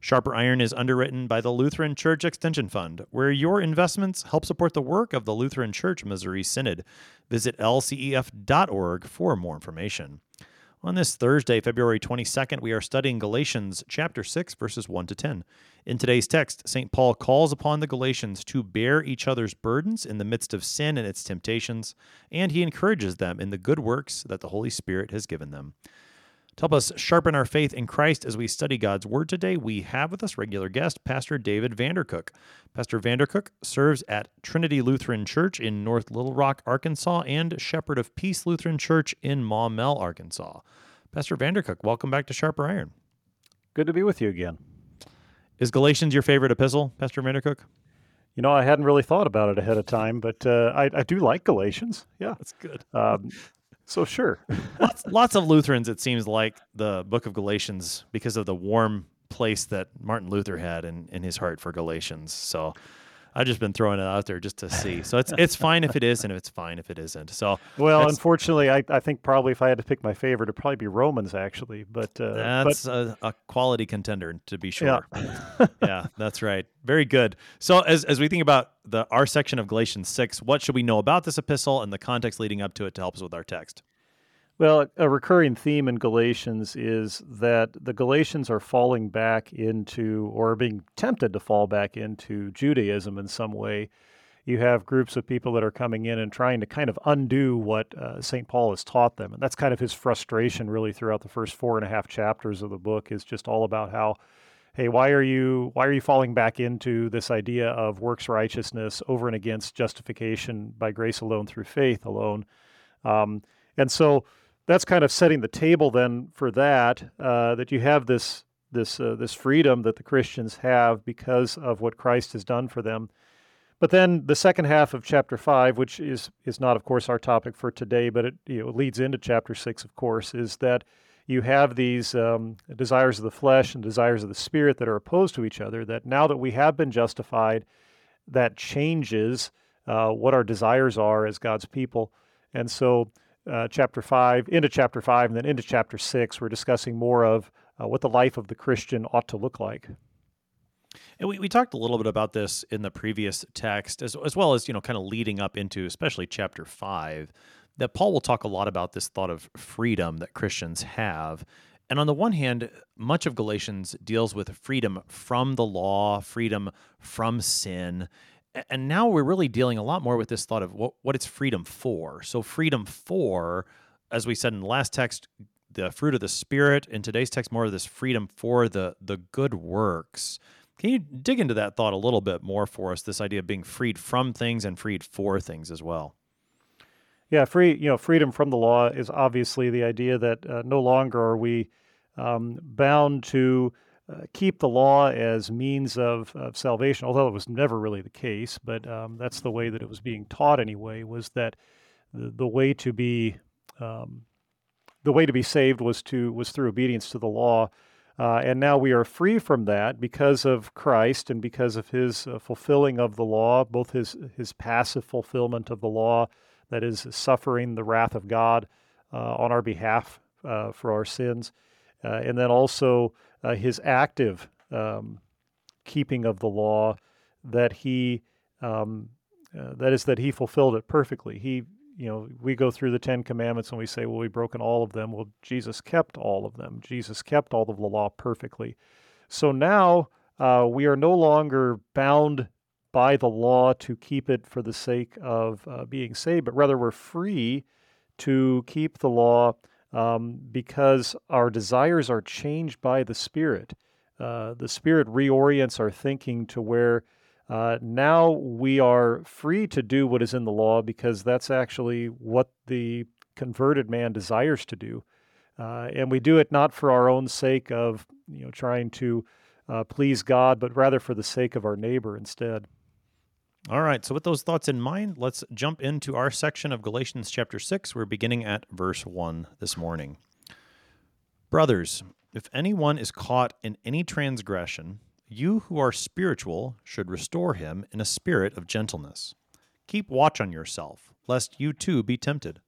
Sharper Iron is underwritten by the Lutheran Church Extension Fund, where your investments help support the work of the Lutheran Church Missouri Synod. Visit lcef.org for more information. On this Thursday, February 22nd, we are studying Galatians chapter 6 verses 1 to 10. In today's text, St. Paul calls upon the Galatians to bear each other's burdens in the midst of sin and its temptations, and he encourages them in the good works that the Holy Spirit has given them. To help us sharpen our faith in Christ as we study God's Word today, we have with us regular guest, Pastor David Vandercook. Pastor Vandercook serves at Trinity Lutheran Church in North Little Rock, Arkansas, and Shepherd of Peace Lutheran Church in Maumelle, Arkansas. Pastor Vandercook, welcome back to Sharper Iron. Good to be with you again. Is Galatians your favorite epistle, Pastor Vandercook? You know, I hadn't really thought about it ahead of time, but uh, I, I, do like Galatians. Yeah, that's good. Um, so sure. lots, lots of Lutherans, it seems like the book of Galatians because of the warm place that Martin Luther had in, in his heart for Galatians. So I've just been throwing it out there just to see. So it's it's fine if it is, and it's fine if it isn't. So well, unfortunately, I, I think probably if I had to pick my favorite, it'd probably be Romans actually. But uh, that's but, a, a, quality contender to be sure. Yeah. yeah, that's right. Very good. So as as we think about the our section of Galatians six, what should we know about this epistle and the context leading up to it to help us with our text? Well, a recurring theme in Galatians is that the Galatians are falling back into, or being tempted to fall back into Judaism in some way. You have groups of people that are coming in and trying to kind of undo what uh, St. Paul has taught them. And that's kind of his frustration, really, throughout the first four and a half chapters of the book, is just all about how hey why are you why are you falling back into this idea of works righteousness over and against justification by grace alone through faith alone um, and so that's kind of setting the table then for that uh, that you have this this uh, this freedom that the Christians have because of what Christ has done for them. But then the second half of chapter five, which is is not, of course, our topic for today, but it you know, leads into chapter six, of course, is that you have these um, desires of the flesh and desires of the spirit that are opposed to each other. That now that we have been justified, that changes uh, what our desires are as God's people, and so uh, chapter 5, into chapter 5, and then into chapter 6, we're discussing more of uh, what the life of the Christian ought to look like. And we, we talked a little bit about this in the previous text, as, as well as, you know, kind of leading up into especially chapter 5, that Paul will talk a lot about this thought of freedom that Christians have. And on the one hand, much of Galatians deals with freedom from the law, freedom from sin and now we're really dealing a lot more with this thought of what, what it's freedom for. So, freedom for, as we said in the last text, the fruit of the Spirit. In today's text, more of this freedom for the, the good works. Can you dig into that thought a little bit more for us? This idea of being freed from things and freed for things as well. Yeah, free. You know, freedom from the law is obviously the idea that uh, no longer are we um, bound to uh, keep the law as means of, of salvation, although it was never really the case, but um, that's the way that it was being taught anyway, was that the, the way to be um, the way to be saved was to was through obedience to the law. Uh, and now we are free from that because of Christ and because of his uh, fulfilling of the law, both his, his passive fulfillment of the law, that is, suffering the wrath of God uh, on our behalf uh, for our sins, and then also uh, his active um, keeping of the law, that he um, uh, that is that he fulfilled it perfectly. He you know we go through the Ten Commandments and we say, well, we've broken all of them. Well, Jesus kept all of them. Jesus kept all of the law perfectly. So now uh, we are no longer bound by the law to keep it for the sake of uh, being saved, but rather we're free to keep the law um, because our desires are changed by the Spirit. Uh, the Spirit reorients our thinking to where uh, now we are free to do what is in the law because that's actually what the converted man desires to do. Uh, and we do it not for our own sake of you know trying to uh, please God, but rather for the sake of our neighbor instead. All right, so with those thoughts in mind, let's jump into our section of Galatians chapter 6. We're beginning at verse 1 this morning. Brothers, if anyone is caught in any transgression, you who are spiritual should restore him in a spirit of gentleness. Keep watch on yourself, lest you too be tempted.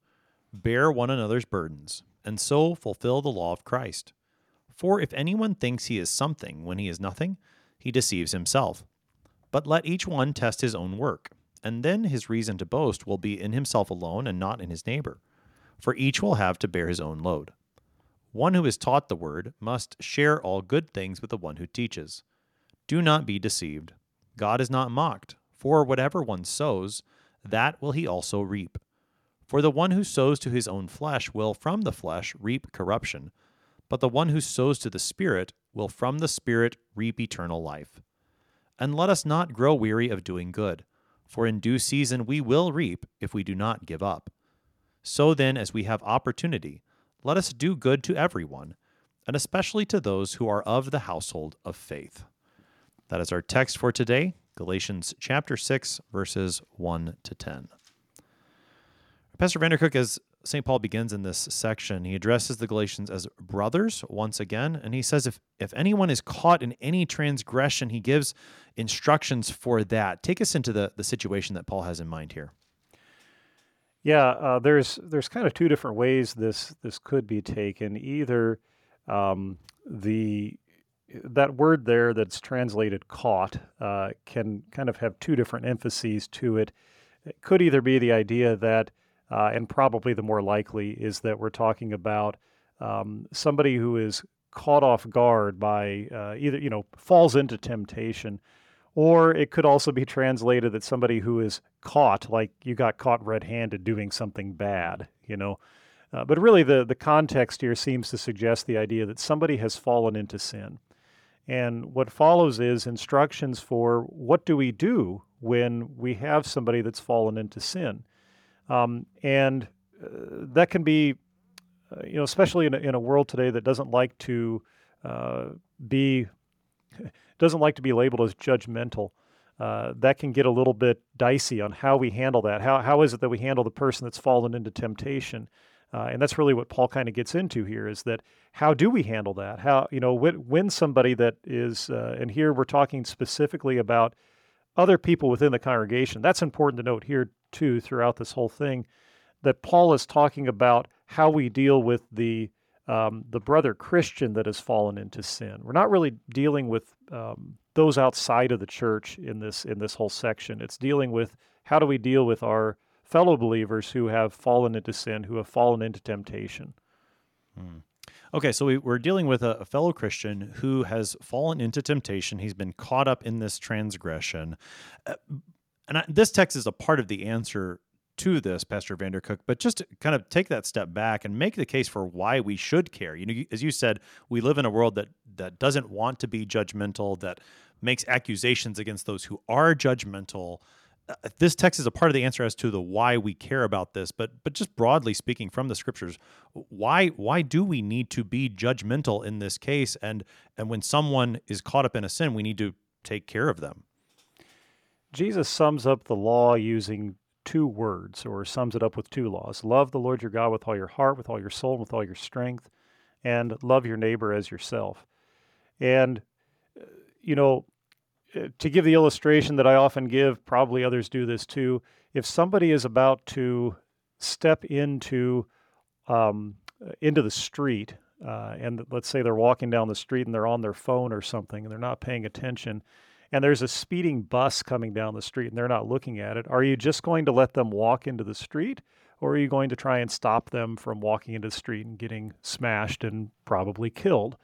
Bear one another's burdens, and so fulfill the law of Christ. For if anyone thinks he is something when he is nothing, he deceives himself. But let each one test his own work, and then his reason to boast will be in himself alone and not in his neighbor. For each will have to bear his own load. One who is taught the word must share all good things with the one who teaches. Do not be deceived. God is not mocked, for whatever one sows, that will he also reap. For the one who sows to his own flesh will from the flesh reap corruption, but the one who sows to the Spirit will from the Spirit reap eternal life. And let us not grow weary of doing good, for in due season we will reap if we do not give up. So then, as we have opportunity, let us do good to everyone, and especially to those who are of the household of faith. That is our text for today, Galatians chapter 6, verses 1 to 10. Pastor Vandercook, as St. Paul begins in this section, he addresses the Galatians as brothers once again, and he says if, if anyone is caught in any transgression, he gives instructions for that. Take us into the, the situation that Paul has in mind here. Yeah, uh, there's there's kind of two different ways this this could be taken. Either um, the that word there that's translated caught uh, can kind of have two different emphases to it. It could either be the idea that, uh, and probably the more likely, is that we're talking about um, somebody who is caught off guard by uh, either, you know, falls into temptation or it could also be translated that somebody who is caught, like you got caught red handed doing something bad, you know. Uh, but really, the, the context here seems to suggest the idea that somebody has fallen into sin. And what follows is instructions for what do we do when we have somebody that's fallen into sin. Um, and uh, that can be, uh, you know, especially in a, in a world today that doesn't like to uh, be doesn't like to be labeled as judgmental. Uh, that can get a little bit dicey on how we handle that. How, how is it that we handle the person that's fallen into temptation? Uh, and that's really what Paul kind of gets into here is that how do we handle that? How, you know, when, when somebody that is, uh, and here we're talking specifically about other people within the congregation. That's important to note here too throughout this whole thing that Paul is talking about how we deal with the um, the brother Christian that has fallen into sin. We're not really dealing with um, those outside of the church in this in this whole section. It's dealing with how do we deal with our fellow believers who have fallen into sin, who have fallen into temptation. Hmm. Okay, so we, are dealing with a, a, fellow Christian who has fallen into temptation. He's been caught up in this transgression. Uh, and I, this text is a part of the answer to this, Pastor Vandercook, but just to kind of take that step back and make the case for why we should care. You know, as you said, we live in a world that that doesn't want to be judgmental, that makes accusations against those who are judgmental. Uh, this text is a part of the answer as to the why we care about this, but but just broadly speaking from the scriptures, why why do we need to be judgmental in this case? And and when someone is caught up in a sin, we need to take care of them. Jesus sums up the law using two words or sums it up with two laws love the Lord your God with all your heart, with all your soul, and with all your strength, and love your neighbor as yourself. And, uh, you know, to give the illustration that I often give, probably others do this too. If somebody is about to step into um, into the street, uh, and let's say they're walking down the street and they're on their phone or something, and they're not paying attention, and there's a speeding bus coming down the street and they're not looking at it, are you just going to let them walk into the street? Or are you going to try and stop them from walking into the street and getting smashed and probably killed?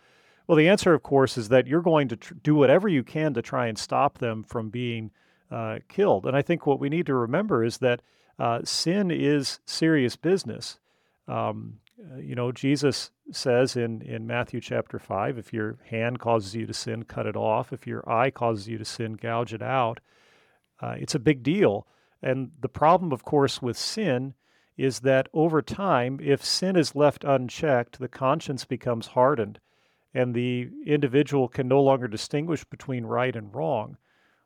Well, the answer, of course, is that you're going to tr- do whatever you can to try and stop them from being uh, killed. And I think what we need to remember is that uh, sin is serious business. Um, uh, you know, Jesus says in, in Matthew chapter 5 if your hand causes you to sin, cut it off. If your eye causes you to sin, gouge it out. Uh, it's a big deal. And the problem, of course, with sin is that over time, if sin is left unchecked, the conscience becomes hardened and the individual can no longer distinguish between right and wrong.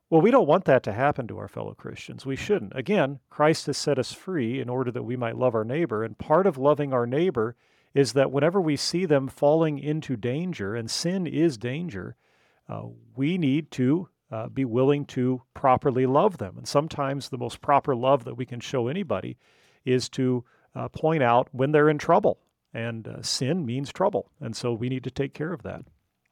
Well, we don't want that to happen to our fellow Christians. We shouldn't. Again, Christ has set us free in order that we might love our neighbor. And part of loving our neighbor is that whenever we see them falling into danger, and sin is danger, uh, we need to uh, be willing to properly love them. And sometimes the most proper love that we can show anybody is to uh, point out when they're in trouble. And uh, sin means trouble. And so we need to take care of that.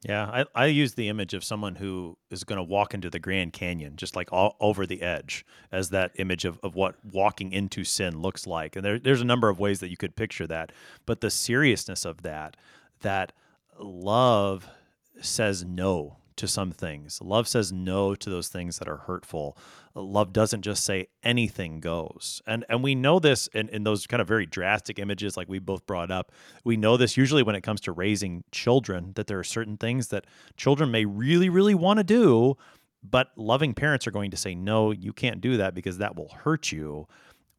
Yeah, I, I use the image of someone who is going to walk into the Grand Canyon, just like all over the edge, as that image of, of what walking into sin looks like. And there, there's a number of ways that you could picture that. But the seriousness of that, that love says no to some things. Love says no to those things that are hurtful. Love doesn't just say anything goes. And and we know this in, in those kind of very drastic images like we both brought up. We know this usually when it comes to raising children, that there are certain things that children may really, really want to do, but loving parents are going to say, no, you can't do that because that will hurt you.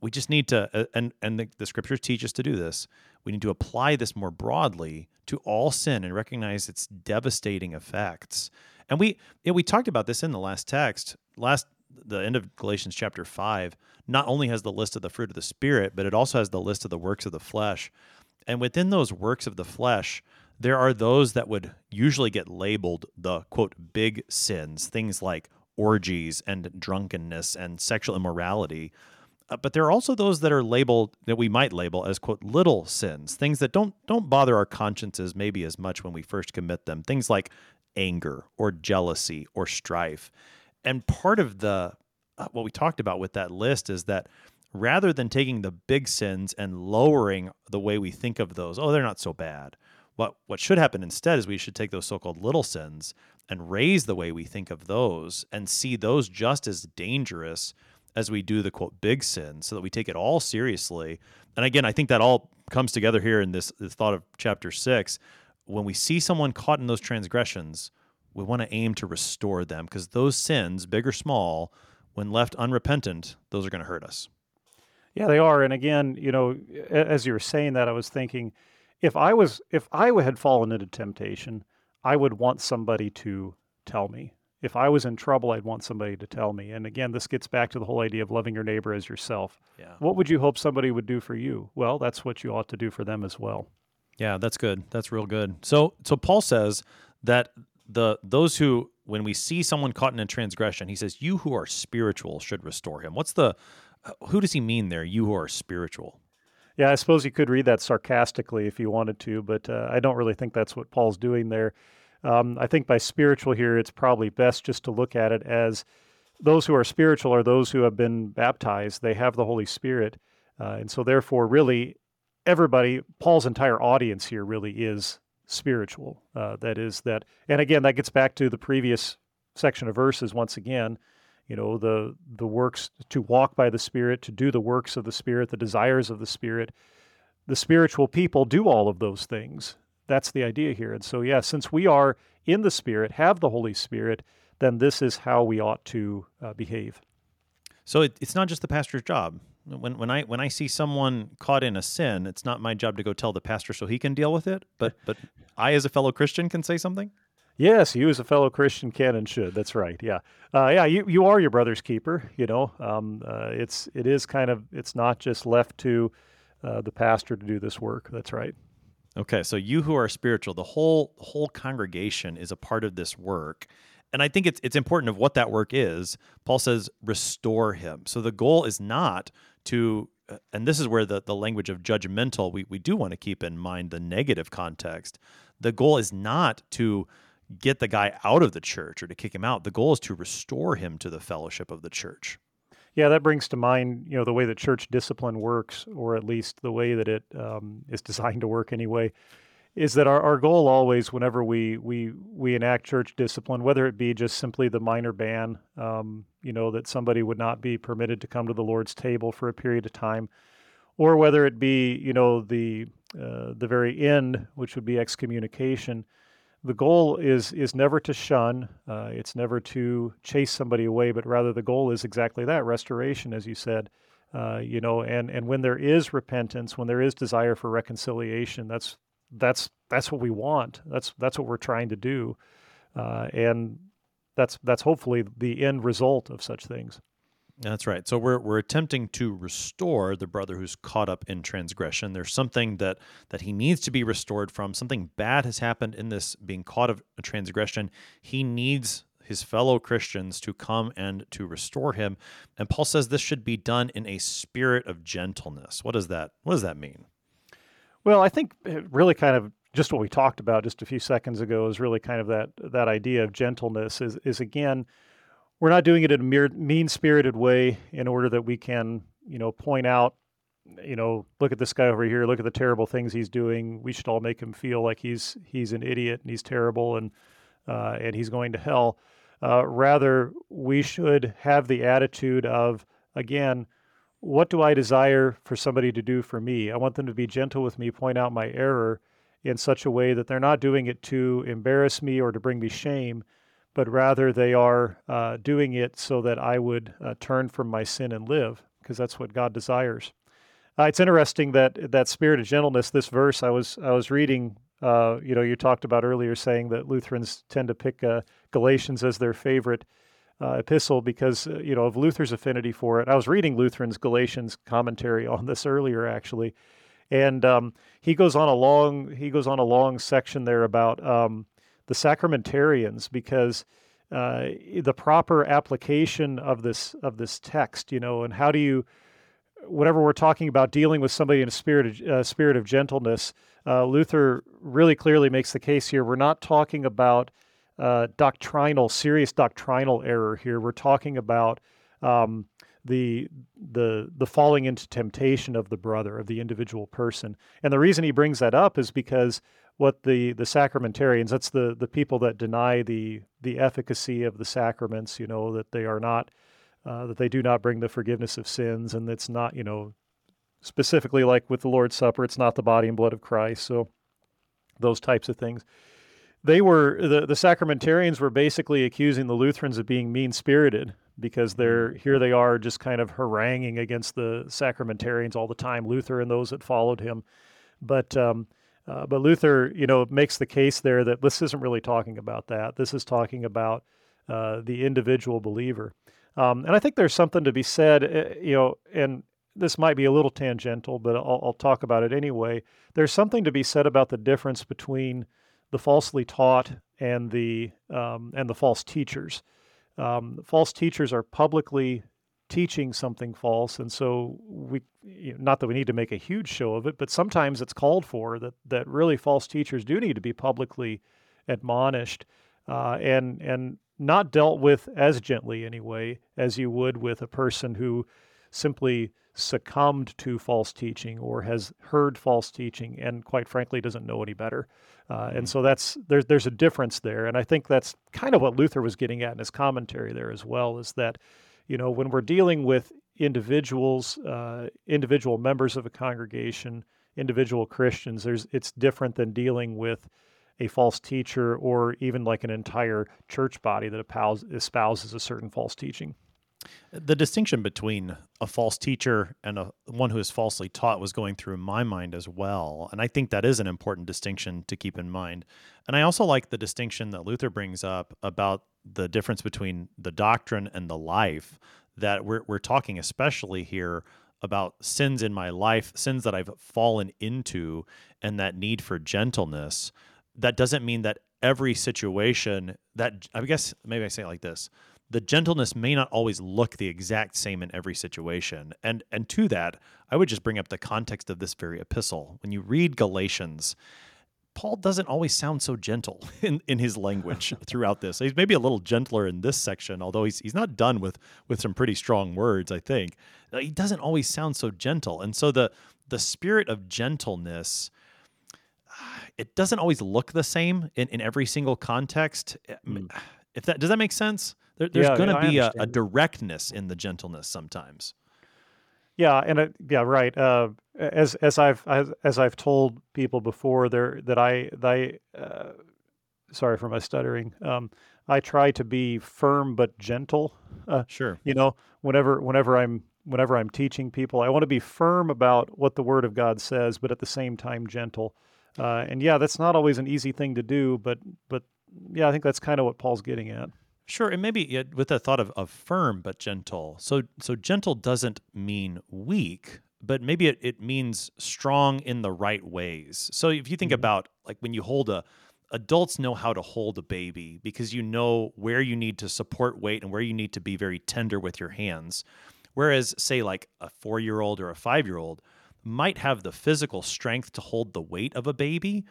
We just need to, uh, and and the, the scriptures teach us to do this. We need to apply this more broadly to all sin and recognize its devastating effects. And we you know, we talked about this in the last text. Last the end of Galatians chapter 5 not only has the list of the fruit of the spirit, but it also has the list of the works of the flesh. And within those works of the flesh, there are those that would usually get labeled the quote big sins, things like orgies and drunkenness and sexual immorality. Uh, but there are also those that are labeled that we might label as quote little sins, things that don't don't bother our consciences maybe as much when we first commit them. Things like anger or jealousy or strife. And part of the uh, what we talked about with that list is that rather than taking the big sins and lowering the way we think of those, oh, they're not so bad. What what should happen instead is we should take those so-called little sins and raise the way we think of those and see those just as dangerous as we do the quote big sin so that we take it all seriously. And again, I think that all comes together here in this, this thought of chapter 6 when we see someone caught in those transgressions, we want to aim to restore them because those sins, big or small, when left unrepentant, those are going to hurt us. Yeah, they are. And again, you know, as you were saying that, I was thinking, if I was, if I had fallen into temptation, I would want somebody to tell me. If I was in trouble, I'd want somebody to tell me. And again, this gets back to the whole idea of loving your neighbor as yourself. Yeah. What would you hope somebody would do for you? Well, that's what you ought to do for them as well. Yeah, that's good. That's real good. So so Paul says that the those who when we see someone caught in a transgression, he says, "You who are spiritual should restore him." What's the who does he mean there? You who are spiritual. Yeah, I suppose you could read that sarcastically if you wanted to, but uh, I don't really think that's what Paul's doing there. Um, I think by spiritual here, it's probably best just to look at it as those who are spiritual are those who have been baptized. They have the Holy Spirit. Uh, and so, therefore, really, everybody, Paul's entire audience here really is spiritual. Uh, that is that, and again, that gets back to the previous section of verses once again. You know, the the works to walk by the Spirit, to do the works of the Spirit, the desires of the Spirit. The spiritual people do all of those things. That's the idea here. And so, yeah, since we are in the Spirit, have the Holy Spirit, then this is how we ought to uh, behave. So it, it's not just the pastor's job when when I when I see someone caught in a sin, it's not my job to go tell the pastor so he can deal with it. But but I, as a fellow Christian, can say something. Yes, you as a fellow Christian can and should. That's right. Yeah, uh, yeah. You you are your brother's keeper. You know, um, uh, it's it is kind of it's not just left to uh, the pastor to do this work. That's right. Okay, so you who are spiritual, the whole whole congregation is a part of this work, and I think it's it's important of what that work is. Paul says, restore him. So the goal is not to uh, and this is where the, the language of judgmental we, we do want to keep in mind the negative context the goal is not to get the guy out of the church or to kick him out the goal is to restore him to the fellowship of the church yeah that brings to mind you know the way that church discipline works or at least the way that it um, is designed to work anyway is that our, our goal always, whenever we, we, we enact church discipline, whether it be just simply the minor ban, um, you know, that somebody would not be permitted to come to the Lord's table for a period of time, or whether it be, you know, the, uh, the very end, which would be excommunication, the goal is, is never to shun, uh, it's never to chase somebody away, but rather the goal is exactly that restoration, as you said. Uh, you know, and, and when there is repentance, when there is desire for reconciliation, that's that's that's what we want. That's that's what we're trying to do. Uh, and that's that's hopefully the end result of such things. That's right. So we're we're attempting to restore the brother who's caught up in transgression. There's something that that he needs to be restored from. Something bad has happened in this being caught of a transgression. He needs his fellow Christians to come and to restore him. And Paul says this should be done in a spirit of gentleness. What does that what does that mean? Well, I think eh, really kind of just what we talked about just a few seconds ago is really kind of that that idea of gentleness is is again we're not doing it in a mean spirited way in order that we can you know point out you know look at this guy over here look at the terrible things he's doing. We should all make him feel like he's he's an idiot and he's terrible and uh, and he's going to hell. Uh, rather we should have the attitude of again what do i desire for somebody to do for me? I want them to be gentle with me point out my error in such a way that they're not doing it to embarrass me or to bring me shame but rather they are uh, doing it so that I would uh, turn from my sin and live, because that's what God desires. Uh, it's interesting that that spirit of gentleness. This verse I was I was reading. Uh, you know, you talked about earlier saying that Lutherans tend to pick uh, Galatians as their favorite uh, epistle because you know of Luther's affinity for it. I was reading Lutherans Galatians commentary on this earlier actually, and um, he goes on a long he goes on a long section there about um, the sacramentarians because uh, the proper application of this of this text, you know, and how do you, whenever we're talking about dealing with somebody in a spirit of, uh, spirit of gentleness, uh, Luther really clearly makes the case here. We're not talking about uh, doctrinal, serious doctrinal error here. We're talking about um, the the the falling into temptation of the brother of the individual person. And the reason he brings that up is because what the the sacramentarians that's the the people that deny the the efficacy of the sacraments you know that they are not uh, that they do not bring the forgiveness of sins and it's not you know specifically like with the lord's supper it's not the body and blood of christ. So those types of things. They were the, the sacramentarians were basically accusing the lutherans of being mean spirited because they're mm-hmm. here they are just kind of haranguing against the sacramentarians all the time luther and those that followed him. But um, uh, but Luther, you know, makes the case there that this isn't really talking about that. This is talking about uh, the individual believer. Um, and I think there's something to be said, uh, you know, and this might be a little tangential, but I'll, I'll, talk about it anyway. There's something to be said about the difference between the falsely taught and the um, and the false teachers. Um, false teachers are publicly teaching something false and so we you know, not that we need to make a huge show of it but sometimes it's called for that that really false teachers do need to be publicly admonished uh, and and not dealt with as gently anyway as you would with a person who simply succumbed to false teaching or has heard false teaching and quite frankly doesn't know any better uh, and mm-hmm. so that's there's there's a difference there and i think that's kind of what luther was getting at in his commentary there as well is that you know, when we're dealing with individuals, uh, individual members of a congregation, individual Christians, there's it's different than dealing with a false teacher or even like an entire church body that espouses a certain false teaching. The distinction between a false teacher and a one who is falsely taught was going through my mind as well, and I think that is an important distinction to keep in mind. And I also like the distinction that Luther brings up about the difference between the doctrine and the life that we're we're talking especially here about sins in my life, sins that I've fallen into and that need for gentleness. That doesn't mean that every situation that I guess maybe I say it like this. The gentleness may not always look the exact same in every situation. And and to that, I would just bring up the context of this very epistle. When you read Galatians, Paul doesn't always sound so gentle in, in his language throughout this. He's maybe a little gentler in this section, although he's he's not done with with some pretty strong words. I think he doesn't always sound so gentle, and so the the spirit of gentleness it doesn't always look the same in, in every single context. Mm. If that does that make sense? There, there's yeah, going to be a, a directness in the gentleness sometimes. Yeah, and it, yeah, right. Uh, as as I've as, as, I've told people before, there that I they uh, sorry for my stuttering. Um, I try to be firm but gentle. Uh, sure. You know, whenever whenever I'm whenever I'm teaching people, I want to be firm about what the Word of God says, but at the same time gentle. Uh, and yeah, that's not always an easy thing to do, but but yeah, I think that's kind of what Paul's getting at. Sure, and maybe yeah, with the thought of, of firm but gentle. So so gentle doesn't mean weak, but maybe it, it means strong in the right ways. So if you think Mhm. about like when you hold a adults know how to hold a baby because you know where you need to support weight and where you need to be very tender with your hands. Whereas say like a 4-year-old or a 5-year-old might have the physical strength to hold the weight of a baby,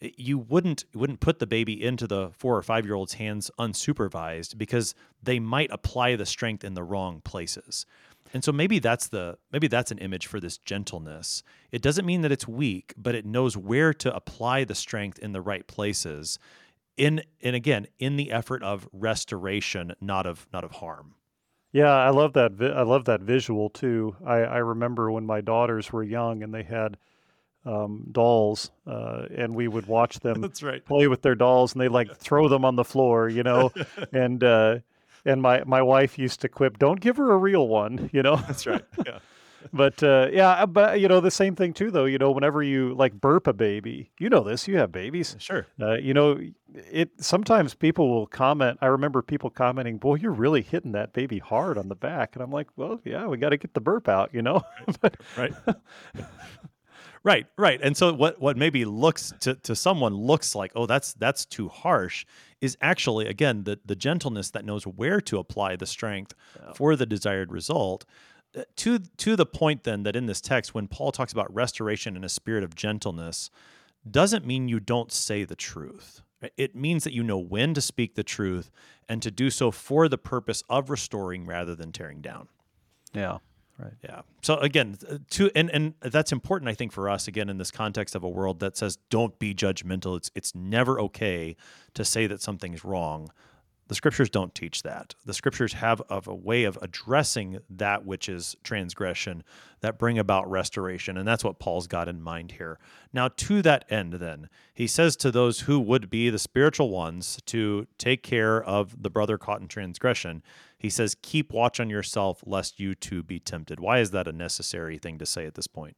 Eh, you wouldn't wouldn't put the baby into the 4 or 5-year-old's hands unsupervised because they might apply the strength in the wrong places. And so maybe that's the maybe that's an image for this gentleness. It doesn't mean that it's weak, but it knows where to apply the strength in the right places. In and again, in the effort of restoration, not of not of harm. Yeah, I love that. I love that visual too. I, I remember when my daughters were young and they had um, dolls, uh, and we would watch them That's right. play with their dolls, and they like throw them on the floor, you know. and uh, and my my wife used to quip, "Don't give her a real one," you know. That's right. Yeah. But uh, yeah, but you know the same thing too, though. You know, whenever you like burp a baby, you know this. You have babies. Sure. Uh, you know, it sometimes people will comment. I remember people commenting, "Boy, you're really hitting that baby hard on the back," and I'm like, "Well, yeah, we got to get the burp out," you know. but Right. Right, right. And so what what maybe looks to, to someone looks like, oh, that's that's too harsh, is actually again the the gentleness that knows where to apply the strength for the desired result. Uh, To to the point then that in this text, when Paul talks about restoration in a spirit of gentleness, doesn't mean you don't say the truth. It means that you know when to speak the truth and to do so for the purpose of restoring rather than tearing down. yeah, right. Yeah. So again, uh, to and and that's important I think for us again in this context of a world that says don't be judgmental. It's it's never okay to say that something's wrong. The scriptures don't teach that. The scriptures have of a way of addressing that which is transgression that bring about restoration and that's what Paul's got in mind here. Now to that end then, he says to those who would be the spiritual ones to take care of the brother caught in transgression. He says, Keep watch on yourself, lest you too be tempted. Why is that a necessary thing to say at this point?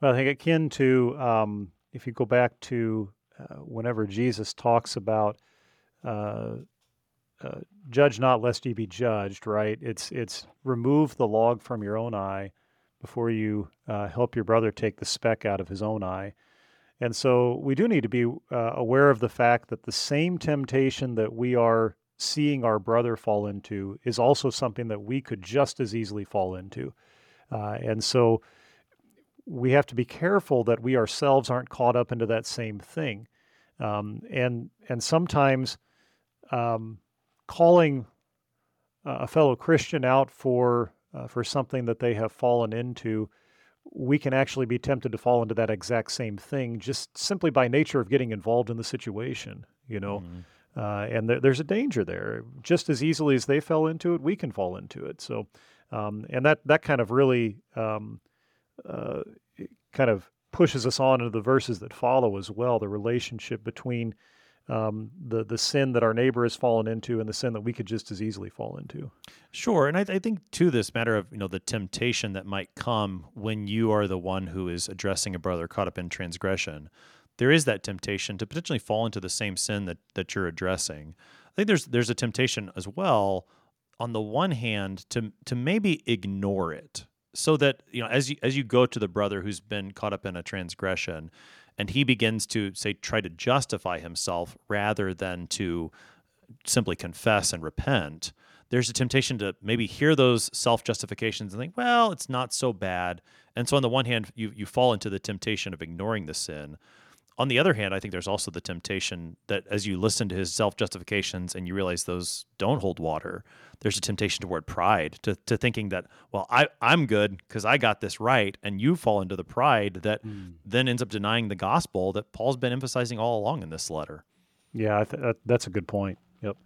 Well, I think akin to um, if you go back to uh, whenever Jesus talks about uh, uh, "judge not, lest ye be judged," right? It's it's remove the log from your own eye before you uh, help your brother take the speck out of his own eye. And so we do need to be uh, aware of the fact that the same temptation that we are seeing our brother fall into is also something that we could just as easily fall into. Uh, and so we have to be careful that we ourselves aren't caught up into that same thing. Um, and and sometimes um, calling a fellow Christian out for uh, for something that they have fallen into, we can actually be tempted to fall into that exact same thing just simply by nature of getting involved in the situation. You know, Mhm. Uh, and there, there's a danger there. Just as easily as they fell into it, we can fall into it. So, um, and that that kind of really um, uh, kind of pushes us on into the verses that follow as well. The relationship between um, the the sin that our neighbor has fallen into and the sin that we could just as easily fall into. Sure, and I, I think too this matter of you know the temptation that might come when you are the one who is addressing a brother caught up in transgression. There is that temptation to potentially fall into the same sin that that you're addressing. I think there's there's a temptation as well on the one hand to to maybe ignore it so that you know as you as you go to the brother who's been caught up in a transgression and he begins to say try to justify himself rather than to simply confess and repent there's a temptation to maybe hear those self justifications and think, well, it's not so bad. And so, on the one hand, you, you fall into the temptation of ignoring the sin. On the other hand, I think there's also the temptation that as you listen to his self justifications and you realize those don't hold water, there's a temptation toward pride, to, to thinking that, well, I, I'm good because I got this right. And you fall into the pride that hmm. then ends up denying the gospel that Paul's been emphasizing all along in this letter. Yeah, I th- that's a good point. Yep.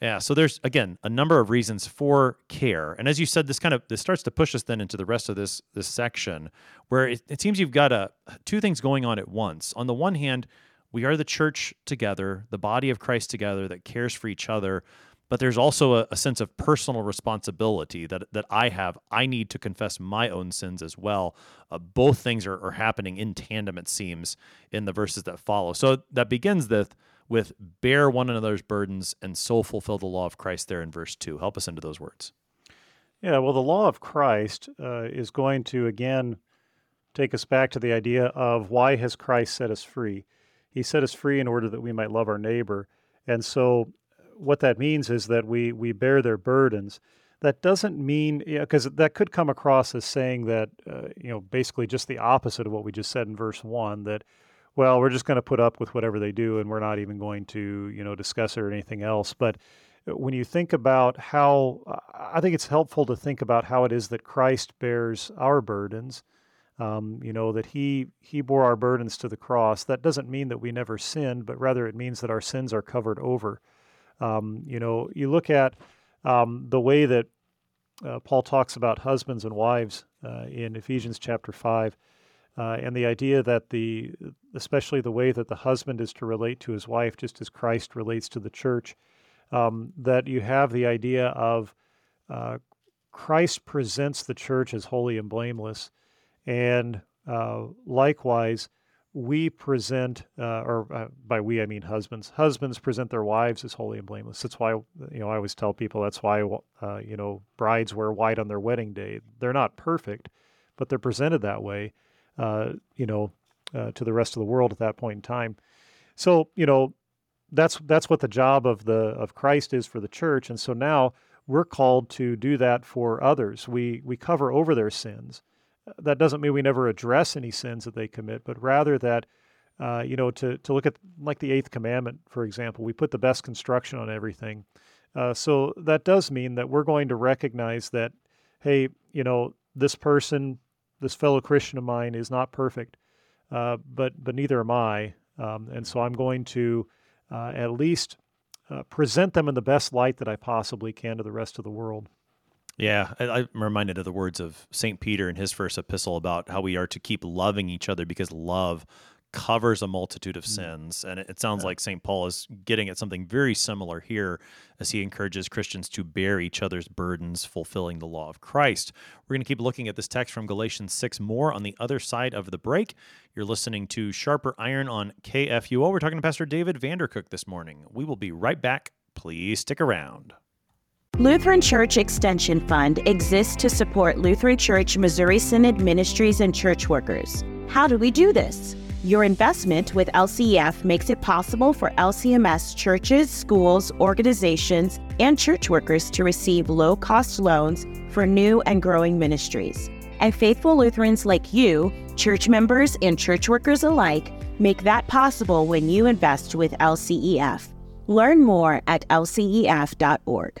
Yeah, so there's again a number of reasons for care, and as you said, this kind of this starts to push us then into the rest of this this section, where it, it seems you've got a two things going on at once. On the one hand, we are the church together, the body of Christ together that cares for each other, but there's also a, a sense of personal responsibility that that I have. I need to confess my own sins as well. Uh, both things are, are happening in tandem, it seems, in the verses that follow. So that begins with with bear one another's burdens and so fulfill the law of Christ there in verse 2. Help us into those words. Yeah, well, the law of Christ uh, is going to again take us back to the idea of why has Christ set us free? He set us free in order that we might love our neighbor. And so, what that means is that we, we bear their burdens. That doesn't mean, because that could come across as saying that, uh, you know, basically just the opposite of what we just said in verse 1 that, well, we're just going to put up with whatever they do and we're not even going to, you know, discuss it or anything else. But when you think about how, I think it's helpful to think about how it is that Christ bears our burdens. Um, you know that he he bore our burdens to the cross. That doesn't mean that we never sinned, but rather it means that our sins are covered over. Um, you know, you look at um, the way that uh, Paul talks about husbands and wives uh, in Ephesians chapter five, uh, and the idea that the especially the way that the husband is to relate to his wife, just as Christ relates to the church um, that you have the idea of uh, Christ presents the church as holy and blameless, and uh, likewise, we present, uh, or uh, by we I mean husbands. Husbands present their wives as holy and blameless. That's why you know I always tell people that's why uh, you know brides wear white on their wedding day. They're not perfect, but they're presented that way. Uh, you know, to the rest of the world at that point in time. So you know that's that's what the job of the of Christ is for the church. And so now we're called to do that for others. We we cover over their sins. That doesn't mean we never address any sins that they commit but rather that uh, you know to to look at like the eighth commandment for example we put the best construction on everything. Uh, so that does mean that we're going to recognize that hey you know this person this fellow christian of mine is not perfect uh, but but neither am i um, and so i'm going to uh, at least uh, present them in the best light that I possibly can to the rest of the world. Yeah, I, am reminded of the words of St. Peter in his first epistle about how we are to keep loving each other because love covers a multitude of mm. sins. And it, sounds yeah. like St. Paul is getting at something very similar here as he encourages Christians to bear each other's burdens, fulfilling the law of Christ. We're going to keep looking at this text from Galatians 6 more on the other side of the break. You're listening to Sharper Iron on KFUO. We're talking to Pastor David Vandercook this morning. We will be right back. Please stick around. Lutheran Church Extension Fund exists to support Lutheran Church Missouri Synod ministries and church workers. How do we do this? Your investment with LCEF makes it possible for LCMS churches, schools, organizations, and church workers to receive low cost loans for new and growing ministries. And faithful Lutherans like you, church members and church workers alike, make that possible when you invest with LCEF. Learn more at lcef.org.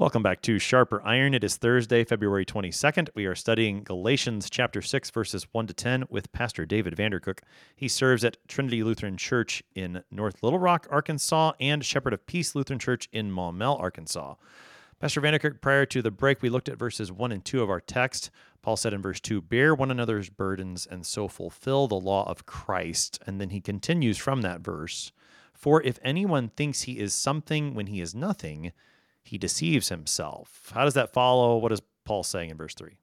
Welcome back to Sharper Iron. It is Thursday, February 22nd. We are studying Galatians chapter 6, verses 1 to 10 with Pastor David Vandercook. He serves at Trinity Lutheran Church in North Little Rock, Arkansas, and Shepherd of Peace Lutheran Church in Maumelle, Arkansas. Pastor Vandercook, prior to the break, we looked at verses 1 and 2 of our text. Paul said in verse 2, Bear one another's burdens and so fulfill the law of Christ. And then he continues from that verse For if anyone thinks he is something when he is nothing, he deceives himself. How does that follow? What is Paul saying in verse 3?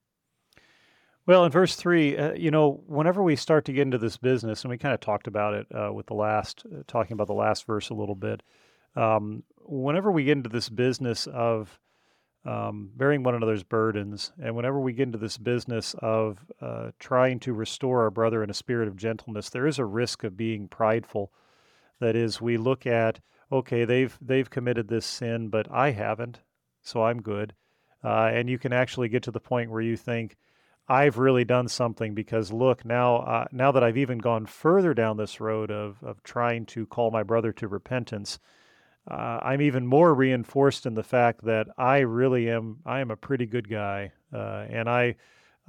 Well, in verse 3, uh, you know, whenever we start to get into this business, and we kind of talked about it uh, with the last, uh, talking about the last verse a little bit, um, whenever we get into this business of um, bearing one another's burdens, and whenever we get into this business of uh, trying to restore our brother in a spirit of gentleness, there is a risk of being prideful. That is, we look at, okay, they've they've committed this sin, but I haven't, so I'm good. Uh, and you can actually get to the point where you think, I've really done something because look now uh, now that I've even gone further down this road of of trying to call my brother to repentance, uh, I'm even more reinforced in the fact that I really am I am a pretty good guy, uh, and I.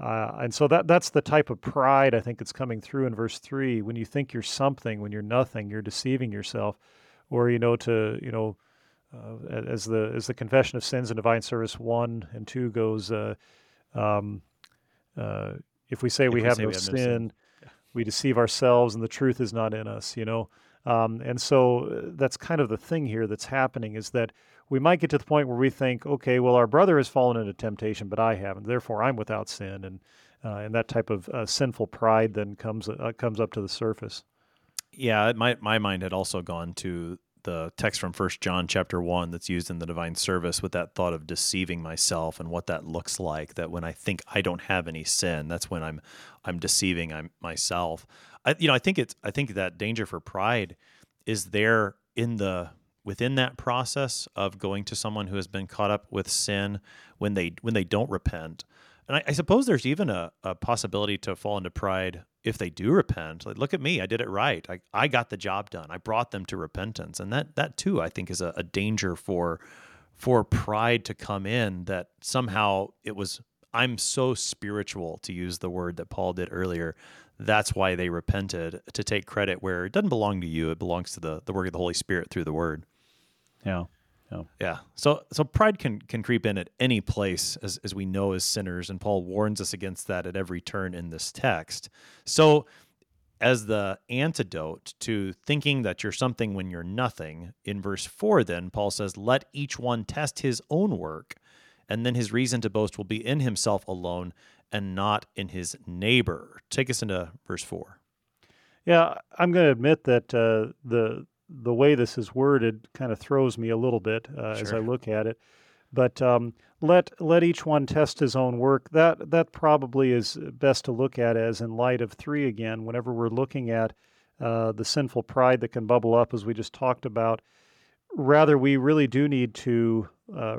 Uh, and so that that's the type of pride I think that's coming through in verse three. When you think you're something, when you're nothing, you're deceiving yourself or you know to you know uh, as the as the confession of sins and divine service one and two goes uh, um, uh, if we say If we we have say no we have no sin, sin. we deceive ourselves, and the truth is not in us. You know, um, and so uh, that's kind of the thing here that's happening is that we might get to the point where we think, okay, well, our brother has fallen into temptation, but I haven't. Therefore, I'm without sin, and uh, and that type of uh, sinful pride then comes uh, comes up to the surface. Yeah, my my mind had also gone to the text from First John chapter one that's used in the divine service with that thought of deceiving myself and what that looks like. That when I think I don't have any sin, that's when I'm I'm deceiving I'm myself. I, you know, I think it's I think that danger for pride is there in the within that process of going to someone who has been caught up with sin when they when they don't repent. And I, I suppose there's even a, a possibility to fall into pride if they do repent. Like, look at me, I did it right. I, I got the job done. I brought them to repentance. And that that too, I think, is a, a danger for for pride to come in that somehow it was I'm so spiritual to use the word that Paul did earlier. That's why they repented to take credit where it doesn't belong to you. It belongs to the the work of the Holy Spirit through the word. Yeah. Yeah. So so pride can can creep in at any place as as we know as sinners and Paul warns us against that at every turn in this text. So as the antidote to thinking that you're something when you're nothing, in verse 4 then Paul says let each one test his own work and then his reason to boast will be in himself alone and not in his neighbor. Take us into verse 4. Yeah, I'm going to admit that uh, the the way this is worded kind of throws me a little bit uh, as I look at it. But um, let let each one test his own work. That that probably is best to look at as in light of three again. Whenever we're looking at uh, the sinful pride that can bubble up, as we just talked about, rather we really do need to uh,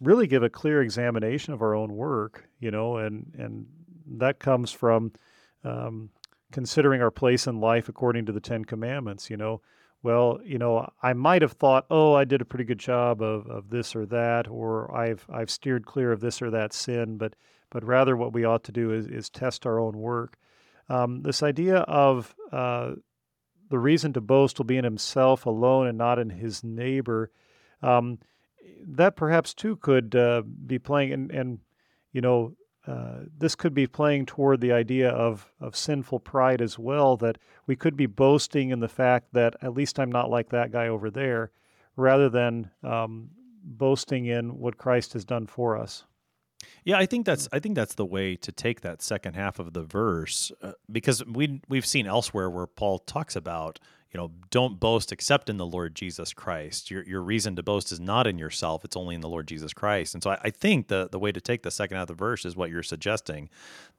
really give a clear examination of our own work. You know, and and that comes from um, considering our place in life according to the Ten Commandments. You know, well, you know, I might have thought, oh, I did a pretty good job of, of this or that, or I've I've steered clear of this or that sin, but but rather what we ought to do is is test our own work. Um, this idea of uh, the reason to boast will be in himself alone and not in his neighbor. Um, that perhaps too could uh, be playing, and, and you know, uh, this could be playing toward the idea of, of sinful pride as well, that we could be boasting in the fact that at least I'm not like that guy over there, rather than um, boasting in what Christ has done for us. Yeah, I think that's I think that's the way to take that second half of the verse uh, because we we've seen elsewhere where Paul talks about you know don't boast except in the Lord Jesus Christ. Your your reason to boast is not in yourself; it's only in the Lord Jesus Christ. And so I, I think the the way to take the second half of the verse is what you're suggesting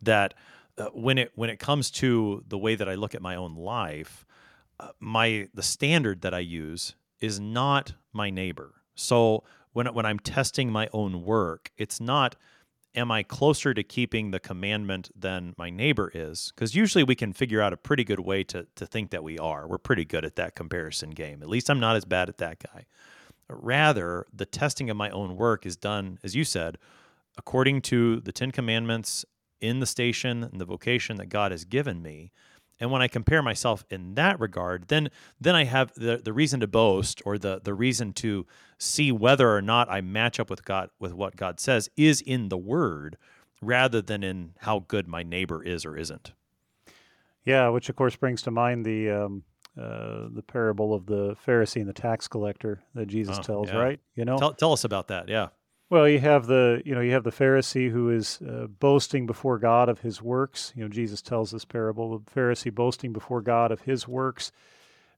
that uh, when it when it comes to the way that I look at my own life, uh, my the standard that I use is not my neighbor. So when when I'm testing my own work, it's not am I closer to keeping the commandment than my neighbor is? Because usually we can figure out a pretty good way to to think that we are. We're pretty good at that comparison game. At least I'm not as bad at that guy. Rather, the testing of my own work is done, as you said, according to the Ten Commandments in the station and the vocation that God has given me. And when I compare myself in that regard, then then I have the, the reason to boast or the, the reason to see whether or not I match up with God with what God says is in the word rather than in how good my neighbor is or isn't. Yeah, which of course brings to mind the um, uh, the parable of the Pharisee and the tax collector that Jesus Oh, tells, yeah. right? You know, Tell, tell us about that. Yeah. Well, you have the you know you have the Pharisee who is uh, boasting before God of his works. You know, Jesus tells this parable: the Pharisee boasting before God of his works,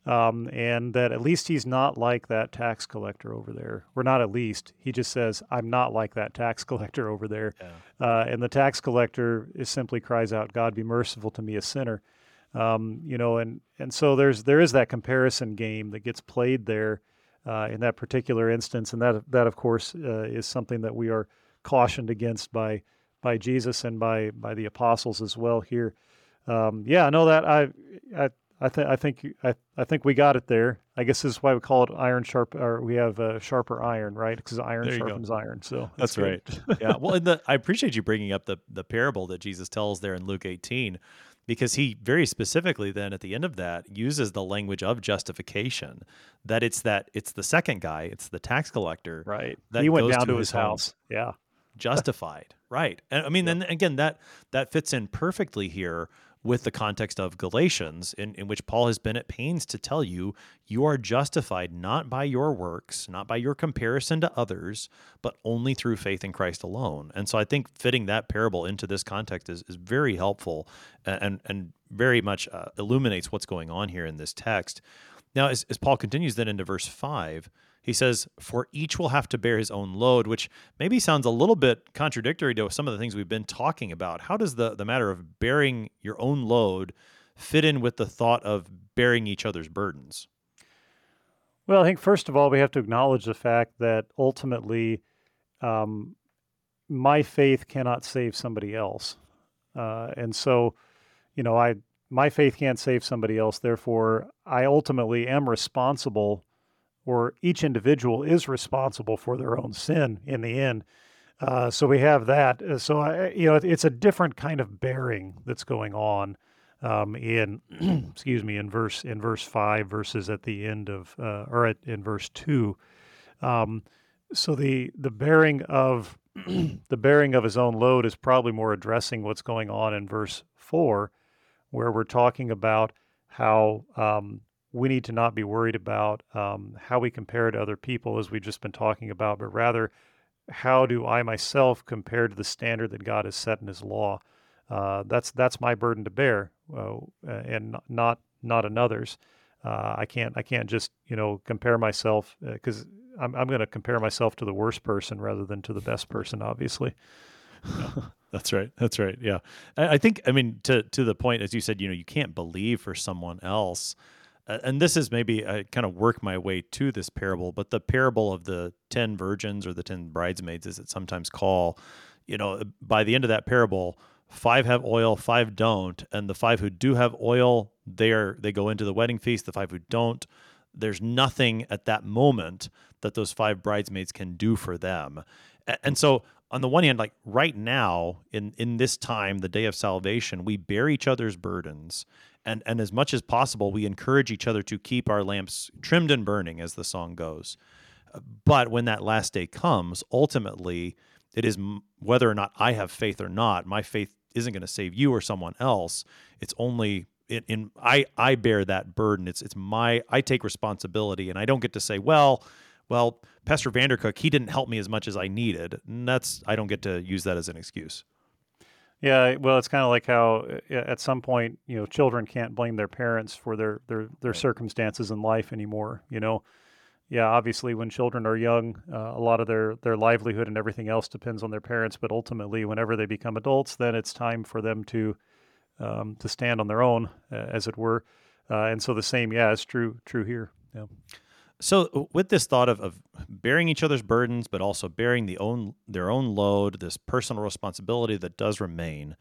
um, and that at least he's not like that tax collector over there. Or not at least he just says, "I'm not like that tax collector over there." Yeah. Uh, and the tax collector is simply cries out, "God, be merciful to me, a sinner." Um, you know, and and so there's there is that comparison game that gets played there uh, in that particular instance, and that that of course uh, is something that we are cautioned against by by Jesus and by by the apostles as well here. Um, yeah, no, that I I I think I think I I think we got it there. I guess this is why we call it iron sharp, or we have uh, sharper iron, right? Because iron you go. sharpens iron. So That's good. yeah. Well, and the, I appreciate you bringing up the the parable that Jesus tells there in Luke 18, because he very specifically then at the end of that uses the language of justification. That it's that it's the second guy, it's the tax collector, right. That he went goes down to his his house. Yeah. justified. Right. And I mean, then again, that that fits in perfectly here with the context of Galatians, in, in which Paul has been at pains to tell you you are justified not by your works, not by your comparison to others, but only through faith in Christ alone. And so I think fitting that parable into this context is, is very helpful and, and very much uh, illuminates what's going on here in this text. Now, as, as Paul continues then into verse 5, he says, For each will have to bear his own load, which maybe sounds a little bit contradictory to some of the things we've been talking about. How does the, the matter of bearing your own load fit in with the thought of bearing each other's burdens? Well, I think first of all, we have to acknowledge the fact that ultimately um, my faith cannot save somebody else. Uh, and so, you know, I my faith can't save somebody else. Therefore, I ultimately am responsible or each individual is responsible for their own sin in the end. Uh, so we have that. Uh, so I, you know, it's a different kind of bearing that's going on um, in, excuse me, in verse in verse five verses at the end of uh, or at, in verse two. Um, so the the bearing of the bearing of his own load is probably more addressing what's going on in verse four, where we're talking about how um, we need to not be worried about um, how we compare to other people, as we've just been talking about, but rather how do I myself compare to the standard that God has set in His law? Uh, that's that's my burden to bear, uh, and not not another's. Uh, I can't I can't just you know compare myself because uh, I'm I'm going to compare myself to the worst person rather than to the best person, obviously. that's right. That's right. Yeah, I, I think I mean to to the point as you said, you know, you can't believe for someone else and this is maybe I kind of work my way to this parable, but the parable of the 10 virgins or the 10 bridesmaids, as it sometimes call, you know, by the end of that parable, five have oil, five don't. And the five who do have oil, they are, they go into the wedding feast. The five who don't, there's nothing at that moment that those five bridesmaids can do for them. And so on the one hand, like right now in, in this time, the day of salvation, we bear each other's burdens and and as much as possible we encourage each other to keep our lamps trimmed and burning as the song goes. But when that last day comes ultimately it is whether or not i have faith or not my faith isn't going to save you or someone else. It's only in, in i i bear that burden. It's it's my i take responsibility and i don't get to say well well pastor vandercook he didn't help me as much as i needed. And that's i don't get to use that as an excuse yeah, well, it's kind of like how uh, at some point, you know, children can't blame their parents for their their their right. circumstances in life anymore. You know, yeah, obviously, when children are young, uh, a lot of their their livelihood and everything else depends on their parents. But ultimately, whenever they become adults, then it's time for them to um, to stand on their own, uh, as it were. Uh, and so the same, yeah, is true true here. Yeah. So, uh, with this thought of, of bearing each other's burdens, but also bearing the own their own load, this personal responsibility that does remain,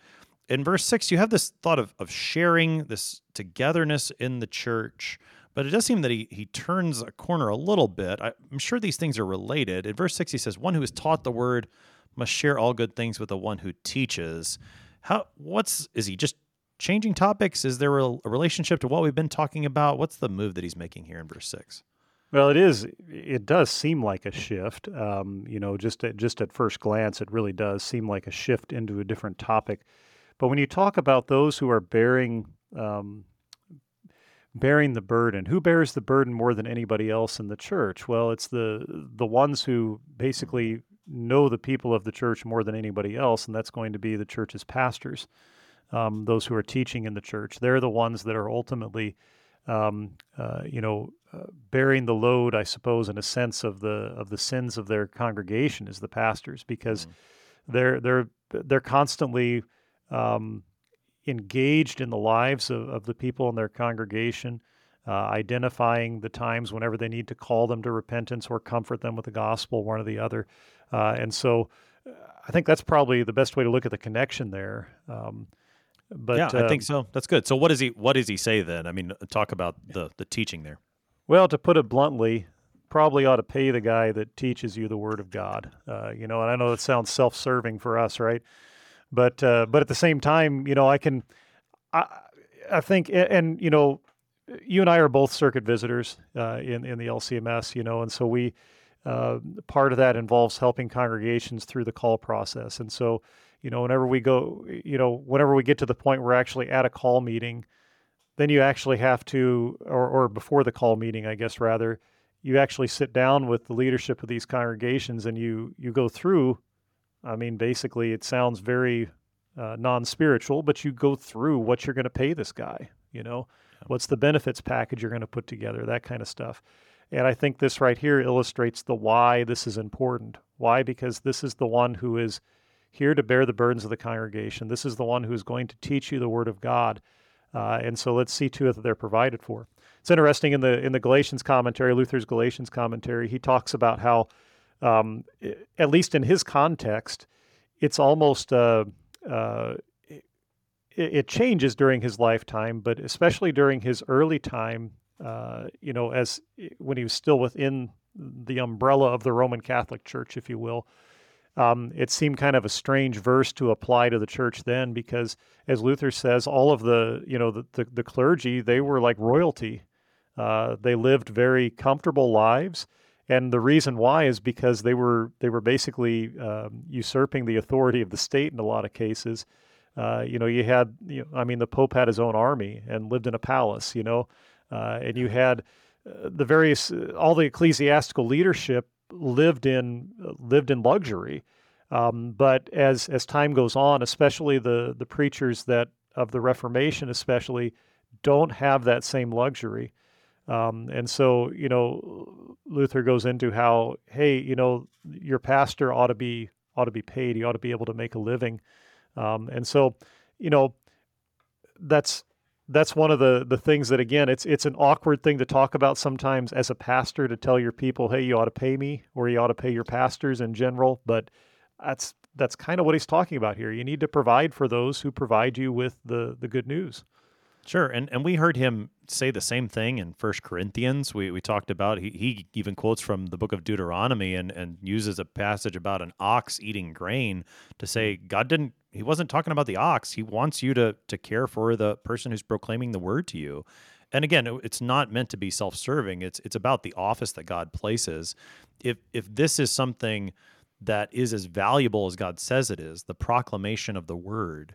in verse six, you have this thought of of sharing this togetherness in the church. But it does seem that he he turns a corner a little bit. I, I'm sure these things are related. In verse six, he says, "One who is taught the word must share all good things with the one who teaches." How? What's is he just changing topics? Is there a, a relationship to what we've been talking about? What's the move that he's making here in verse six? Well, it is. It does seem like a shift. Um, you know, just at, just at first glance, it really does seem like a shift into a different topic. But when you talk about those who are bearing um, bearing the burden, who bears the burden more than anybody else in the church? Well, it's the the ones who basically know the people of the church more than anybody else, and that's going to be the church's pastors, um, those who are teaching in the church. They're the ones that are ultimately um, uh, you know, uh, bearing the load, I suppose, in a sense of the of the sins of their congregation as the pastors, because mm-hmm. they're they're they're constantly um, engaged in the lives of, of the people in their congregation, uh, identifying the times whenever they need to call them to repentance or comfort them with the gospel, one or the other, uh, and so. Uh, I think that's probably the best way to look at the connection there. Um, but yeah, I think um, so. That's good. So what does he what does he say then? I mean, talk about the the teaching there. Well, to put it bluntly, probably ought to pay the guy that teaches you the word of God. Uh, you know, and I know that sounds self-serving for us, right? But uh, but at the same time, you know, I can, I I think, and, and you know, you and I are both circuit visitors uh, in in the LCMS, you know, and so we uh, part of that involves helping congregations through the call process. And so, you know, whenever we go, you know, whenever we get to the point where we're actually at a call meeting, then you actually have to, or, or before the call meeting, I guess rather, you actually sit down with the leadership of these congregations and you you go through. I mean, basically, it sounds very uh, non-spiritual, but you go through what you're going to pay this guy. You know, yeah. what's the benefits package you're going to put together, that kind of stuff. And I think this right here illustrates the why this is important. Why? Because this is the one who is here to bear the burdens of the congregation. This is the one who is going to teach you the Word of God. Uh, and so let's see to it that they're provided for. It's interesting in the in the Galatians commentary, Luther's Galatians commentary, he talks about how, um, at least in his context, it's almost uh, uh, it, it, changes during his lifetime, but especially during his early time, uh, you know, as when he was still within the umbrella of the Roman Catholic Church, if you will. Um, it seemed kind of a strange verse to apply to the church then because as luther says all of the you know the, the, the clergy they were like royalty. Uh, they lived very comfortable lives. And the reason why is because they were they were basically um, usurping the authority of the state in a lot of cases. Uh, you know you had you know, i mean the pope had his own army and lived in a palace you know? Uh, and you had uh, the various uh, all the ecclesiastical leadership lived in lived in luxury. Um, but as as time goes on, especially the the preachers that of the Reformation, especially, don't have that same luxury. Um, and so, you know, Luther goes into how, hey, you know, your pastor ought to be ought to be paid. He ought to be able to make a living. Um, and so, you know, that's that's one of the the things that again it's it's an awkward thing to talk about sometimes as a pastor to tell your people hey you ought to pay me or you ought to pay your pastors in general but that's that's kind of what he's talking about here. You need to provide for those who provide you with the the good news Sure, and and we heard him say the same thing in First Corinthians. We we talked about he he even quotes from the book of Deuteronomy and and uses a passage about an ox eating grain to say mm-hmm. God didn't he wasn't talking about the ox. He wants you to to care for the person who's proclaiming the word to you. And again, it's not meant to be self-serving. It's it's about the office that God places. If if this is something that is as valuable as God says it is, the proclamation of the word,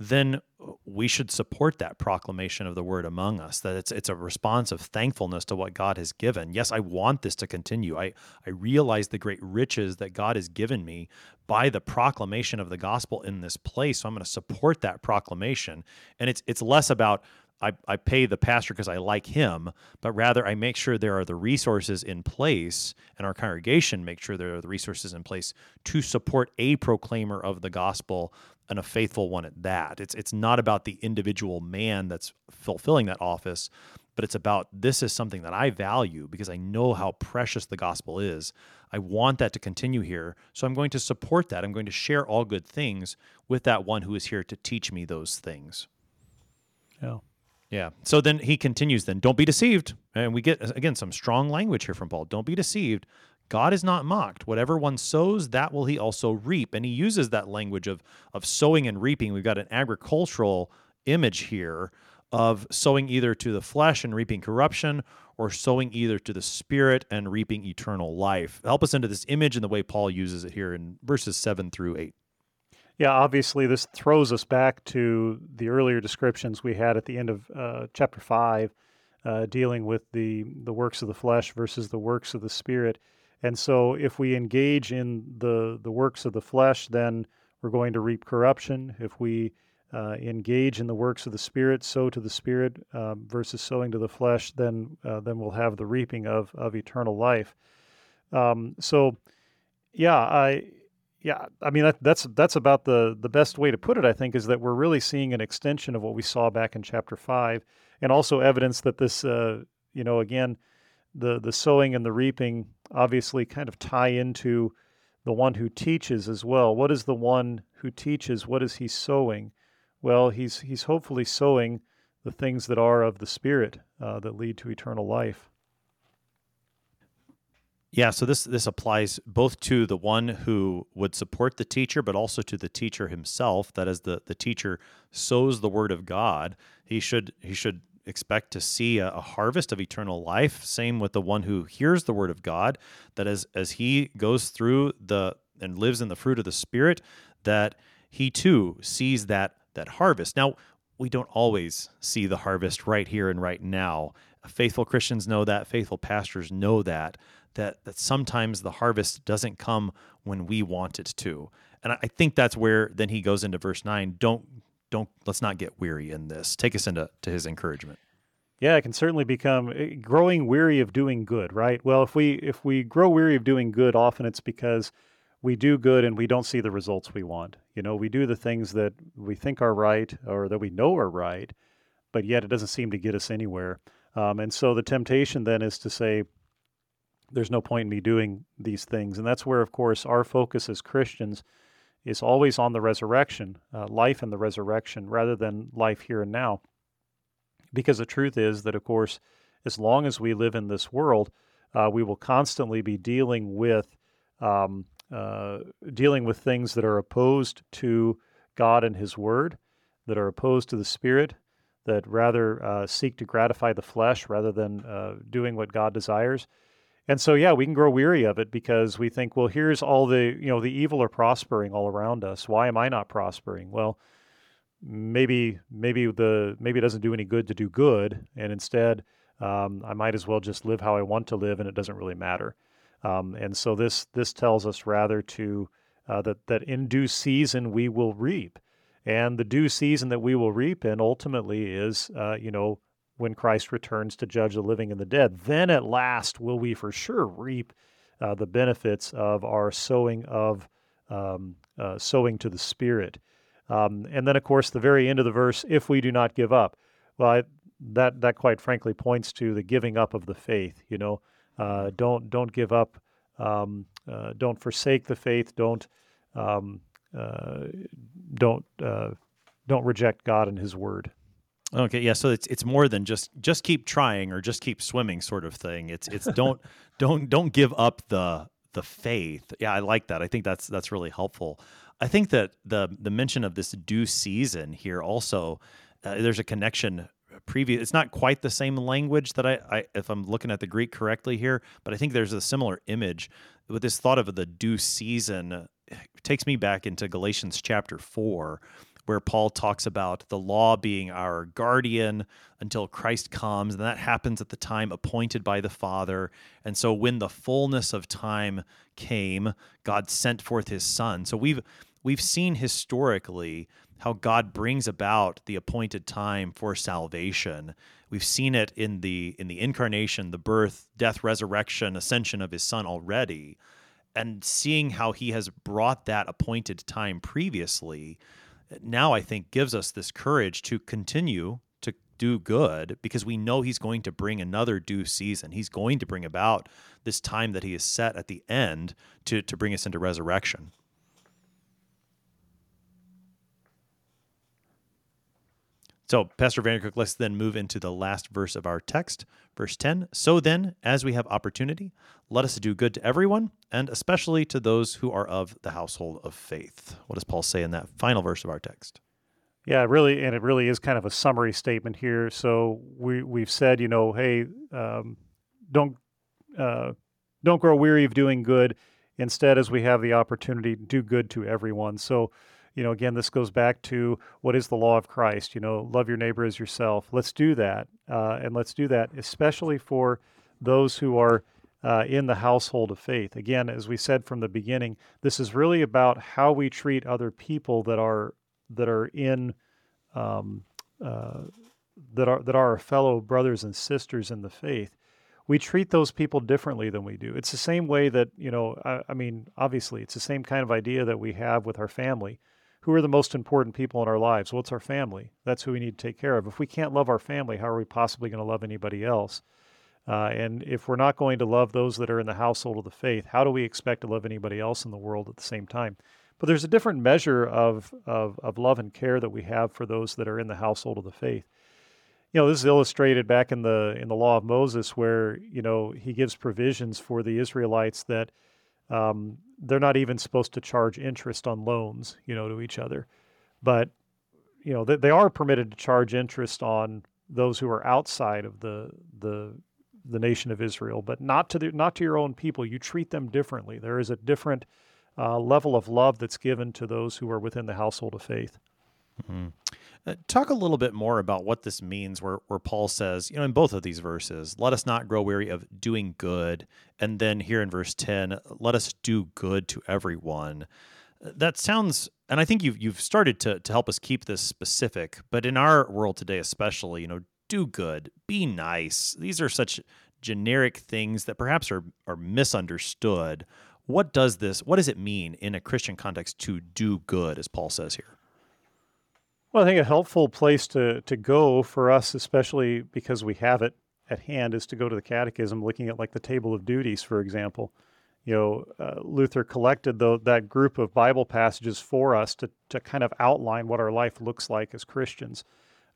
then we should support that proclamation of the word among us that it's it's a response of thankfulness to what God has given. Yes, I want this to continue. I I realize the great riches that God has given me by the proclamation of the gospel in this place. So I'm going to support that proclamation. And it's it's less about I, I pay the pastor because I like him, but rather I make sure there are the resources in place and our congregation make sure there are the resources in place to support a proclaimer of the gospel and a faithful one at that. It's it's not about the individual man that's fulfilling that office, but it's about this is something that I value because I know how precious the gospel is. I want that to continue here, so I'm going to support that. I'm going to share all good things with that one who is here to teach me those things. Yeah. Yeah. So then he continues then, don't be deceived. And we get again some strong language here from Paul. Don't be deceived. God is not mocked. Whatever one sows, that will he also reap. And he uses that language of, of sowing and reaping. We've got an agricultural image here of sowing either to the flesh and reaping corruption or sowing either to the spirit and reaping eternal life. Help us into this image and the way Paul uses it here in verses 7 through 8. Yeah, obviously, this throws us back to the earlier descriptions we had at the end of uh, chapter 5, uh, dealing with the, the works of the flesh versus the works of the spirit. And so, if we engage in the, the works of the flesh, then we're going to reap corruption. If we uh, engage in the works of the Spirit, sow to the Spirit um, versus sowing to the flesh, then uh, then we'll have the reaping of of eternal life. Um, so, yeah, I yeah, I mean that, that's that's about the the best way to put it. I think is that we're really seeing an extension of what we saw back in chapter five, and also evidence that this, uh, you know, again, the the sowing and the reaping obviously kind of tie into the one who teaches as well. What is the one who teaches? What is he sowing? Well, he's he's hopefully sowing the things that are of the Spirit uh, that lead to eternal life. Yeah, so this this applies both to the one who would support the teacher, but also to the teacher himself. That is, the the teacher sows the word of God, he should he should expect to see a, a, harvest of eternal life. Same with the one who hears the word of God, that as as he goes through the and lives in the fruit of the Spirit, that he too sees that that harvest. Now, we don't always see the harvest right here and right now. Faithful Christians know that, faithful pastors know that, that that sometimes the harvest doesn't come when we want it to. And I think that's where then he goes into verse 9, don't don't let's not get weary in this. Take us into to his encouragement. Yeah, it can certainly become eh, growing weary of doing good, right? Well, if we if we grow weary of doing good, often it's because we do good and we don't see the results we want. You know, we do the things that we think are right or that we know are right, but yet it doesn't seem to get us anywhere. Um, and so the temptation then is to say, there's no point in me doing these things. And that's where, of course, our focus as Christians is always on the resurrection, uh, life and the resurrection, rather than life here and now. Because the truth is that, of course, as long as we live in this world, uh, we will constantly be dealing with um, uh, dealing with things that are opposed to God and His Word, that are opposed to the Spirit, that rather uh, seek to gratify the flesh rather than uh, doing what God desires. And so, yeah, we can grow weary of it because we think, well, here's all the, you know, the evil are prospering all around us. Why am I not prospering? Well, maybe, maybe the, maybe it doesn't do any good to do good. And instead, um, I might as well just live how I want to live and it doesn't really matter. Um, and so this, this tells us rather to, uh, that, that in due season we will reap. And the due season that we will reap in ultimately is, uh, you know, when Christ returns to judge the living and the dead. Then at last will we for sure reap uh, the benefits of our sowing of um, uh, sowing to the Spirit. Um, and then, of course, the very end of the verse, if we do not give up. Well, I, that that quite frankly points to the giving up of the faith. You know, uh, don't don't give up. Um, uh, don't forsake the faith. Don't um, uh, don't uh, don't reject God and His word. Okay, yeah. So it's it's more than just just keep trying or just keep swimming sort of thing. It's it's don't don't don't give up the the faith. Yeah, I like that. I think that's that's really helpful. I think that the the mention of this due season here also uh, there's a connection previous it's not quite the same language that I, I if i'm looking at the greek correctly here but i think there's a similar image with this thought of the due season takes me back into galatians chapter 4 where Paul talks about the law being our guardian until Christ comes, and that happens at the time appointed by the Father. And so when the fullness of time came, God sent forth his son. So we've we've seen historically how God brings about the appointed time for salvation. We've seen it in the in the incarnation, the birth, death, resurrection, ascension of his son already. And seeing how he has brought that appointed time previously, now I think gives us this courage to continue to do good because we know he's going to bring another due season. He's going to bring about this time that he has set at the end to, to bring us into resurrection. So, Pastor Vandercook, let's then move into the last verse of our text, verse 10. So then, as we have opportunity, let us do good to everyone, and especially to those who are of the household of faith. What does Paul say in that final verse of our text? Yeah, really, and it really is kind of a summary statement here. So we we've said, you know, hey, um, don't uh, don't grow weary of doing good. Instead, as we have the opportunity, do good to everyone. So you know, again, this goes back to what is the law of Christ? You know, love your neighbor as yourself. Let's do that. Uh, and let's do that, especially for those who are uh, in the household of faith. Again, as we said from the beginning, this is really about how we treat other people that are that are in um, uh, that are that are our fellow brothers and sisters in the faith. We treat those people differently than we do. It's the same way that you know. I, I mean, obviously, it's the same kind of idea that we have with our family who are the most important people in our lives? Well, it's our family. That's who we need to take care of. If we can't love our family, how are we possibly going to love anybody else? Uh, and if we're not going to love those that are in the household of the faith, how do we expect to love anybody else in the world at the same time? But there's a different measure of, of, of love and care that we have for those that are in the household of the faith. You know, this is illustrated back in the in the law of Moses, where you know he gives provisions for the Israelites that um, they're not even supposed to charge interest on loans, you know, to each other. But, you know, they, they are permitted to charge interest on those who are outside of the the the nation of Israel, but not to the, not to your own people. You treat them differently. There is a different uh, level of love that's given to those who are within the household of faith. Mm-hmm. Uh, talk a little bit more about what this means, where, where Paul says, you know, in both of these verses, let us not grow weary of doing good. And then here in verse 10, let us do good to everyone. That sounds, and I think you've, you've started to, to help us keep this specific, but in our world today, especially, you know, do good, be nice. These are such generic things that perhaps are, are misunderstood. What does this, what does it mean in a Christian context to do good, as Paul says here? Well, I think a helpful place to, to go for us, especially because we have it at hand, is to go to the Catechism, looking at like the table of duties, for example. You know, uh, Luther collected the, that group of Bible passages for us to, to kind of outline what our life looks like as Christians,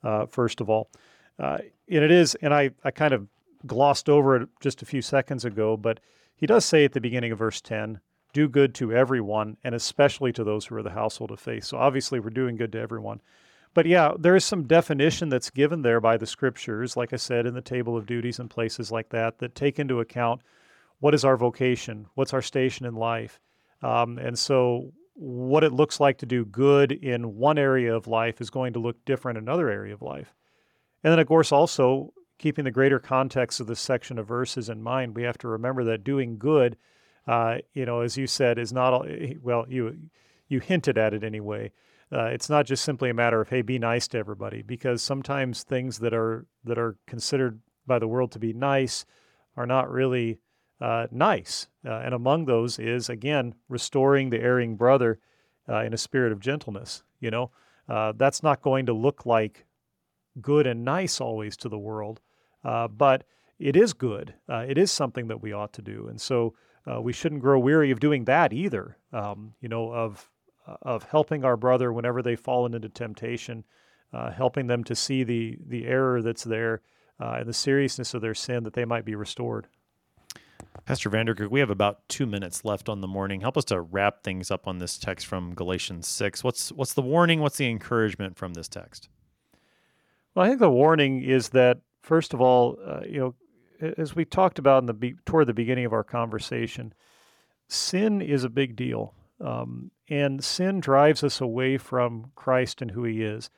uh, first of all. Uh, and it is, and I, I kind of glossed over it just a few seconds ago, but he does say at the beginning of verse 10, do good to everyone, and especially to those who are the household of faith. So obviously, we're doing good to everyone. But yeah, there is some definition that's given there by the scriptures, like I said, in the table of duties and places like that, that take into account what is our vocation, what's our station in life. Um, and so, what it looks like to do good in one area of life is going to look different in another area of life. And then, of course, also keeping the greater context of this section of verses in mind, we have to remember that doing good, uh, you know, as you said, is not all, well. You you hinted at it anyway. Uh, it's not just simply a matter of hey, be nice to everybody, because sometimes things that are that are considered by the world to be nice are not really uh, nice. Uh, and among those is again restoring the erring brother uh, in a spirit of gentleness. You know, uh, that's not going to look like good and nice always to the world, but it is good. It is something that we ought to do, and so uh, we shouldn't grow weary of doing that either. Um, you know, of uh, of helping our brother whenever they've fallen into temptation, uh, helping them to see the the error that's there uh, and the seriousness of their sin, that they might be restored. Pastor Vandercook, we have about two minutes left on the morning. Help us to wrap things up on this text from Galatians six. What's what's the warning? What's the encouragement from this text? Well, I think the warning is that first of all, uh, you know, as we talked about in the be- toward the beginning of our conversation, sin is a big deal, um, and sin drives us away from Christ and who He is.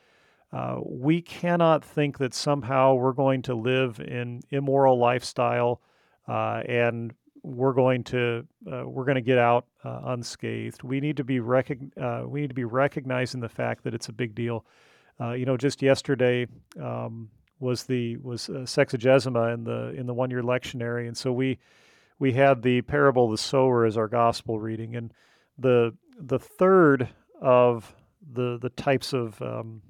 Uh, we cannot think that somehow we're going to live in immoral lifestyle uh, and we're going to uh, we're going to get out uh, unscathed. We need to be recog- uh, we need to be recognizing the fact that it's a big deal. Uh, you know, just yesterday um, was the was uh, sexagesima in the in the one year lectionary, and so we we had the parable of the sower as our gospel reading, and the the third of the the types of um,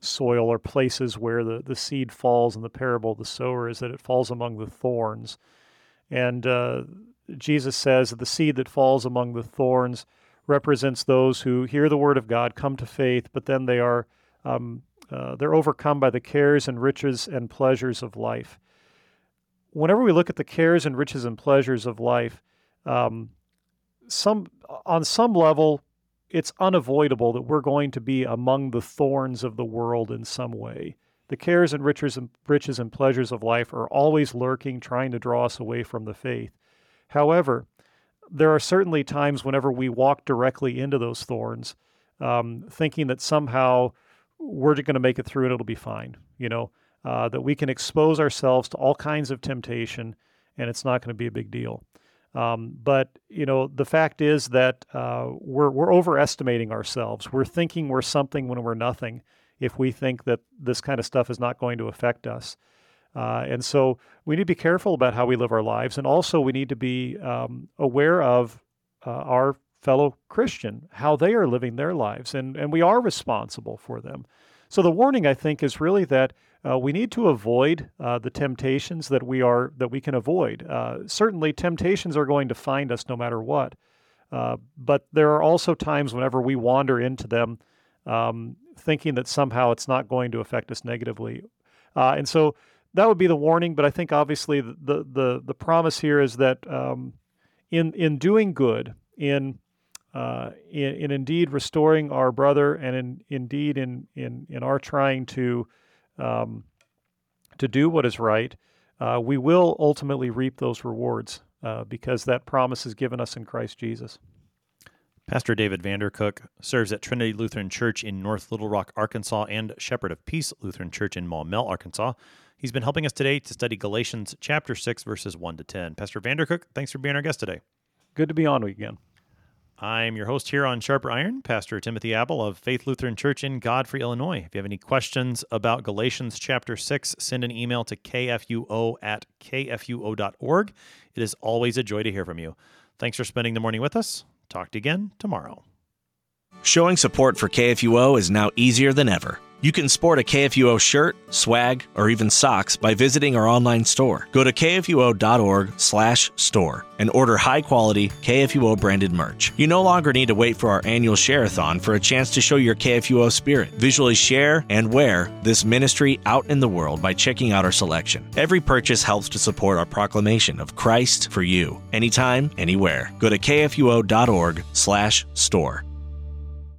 soil or places where the, the seed falls in the parable of the sower is that it falls among the thorns. And uh, Jesus says that the seed that falls among the thorns represents those who hear the word of God, come to faith, but then they are um, uh, they're overcome by the cares and riches and pleasures of life. Whenever we look at the cares and riches and pleasures of life, um, some on some level, it's unavoidable that we're going to be among the thorns of the world in some way. The cares and riches and riches and pleasures of life are always lurking, trying to draw us away from the faith. However, there are certainly times whenever we walk directly into those thorns, um, thinking that somehow we're just going to make it through and it'll be fine. You know, uh, that we can expose ourselves to all kinds of temptation and it's not going to be a big deal. Um, but you know, the fact is that uh, we're we're overestimating ourselves. We're thinking we're something when we're nothing. If we think that this kind of stuff is not going to affect us, uh, and so we need to be careful about how we live our lives, and also we need to be um, aware of uh, our fellow Christian, how they are living their lives, and, and we are responsible for them. So the warning, I think, is really that uh, we need to avoid uh, the temptations that we are that we can avoid. Uh, certainly, temptations are going to find us no matter what, uh, but there are also times whenever we wander into them, um, thinking that somehow it's not going to affect us negatively, uh, and so that would be the warning. But I think obviously the the the, promise here is that um, in in doing good, in uh, in, in, indeed restoring our brother, and in indeed in in in our trying to um, to do what is right, uh, we will ultimately reap those rewards uh, because that promise is given us in Christ Jesus. Pastor David Vandercook serves at Trinity Lutheran Church in North Little Rock, Arkansas, and Shepherd of Peace Lutheran Church in Maumelle, Arkansas. He's been helping us today to study Galatians chapter 6, verses 1 to 10. Pastor Vandercook, thanks for being our guest today. Good to be on again. I'm your host here on Sharper Iron, Pastor Timothy Appel of Faith Lutheran Church in Godfrey, Illinois. If you have any questions about Galatians chapter 6, send an email to kfuo at kfuo.org. It is always a joy to hear from you. Thanks for spending the morning with us. Talk to you again tomorrow. Showing support for KFUO is now easier than ever. You can sport a KFUO shirt, swag, or even socks by visiting our online store. Go to kfuo.org/store and order high-quality KFUO branded merch. You no longer need to wait for our annual share-a-thon for a chance to show your KFUO spirit. Visually share and wear this ministry out in the world by checking out our selection. Every purchase helps to support our proclamation of Christ for you, anytime, anywhere. Go to kfuo.org/store.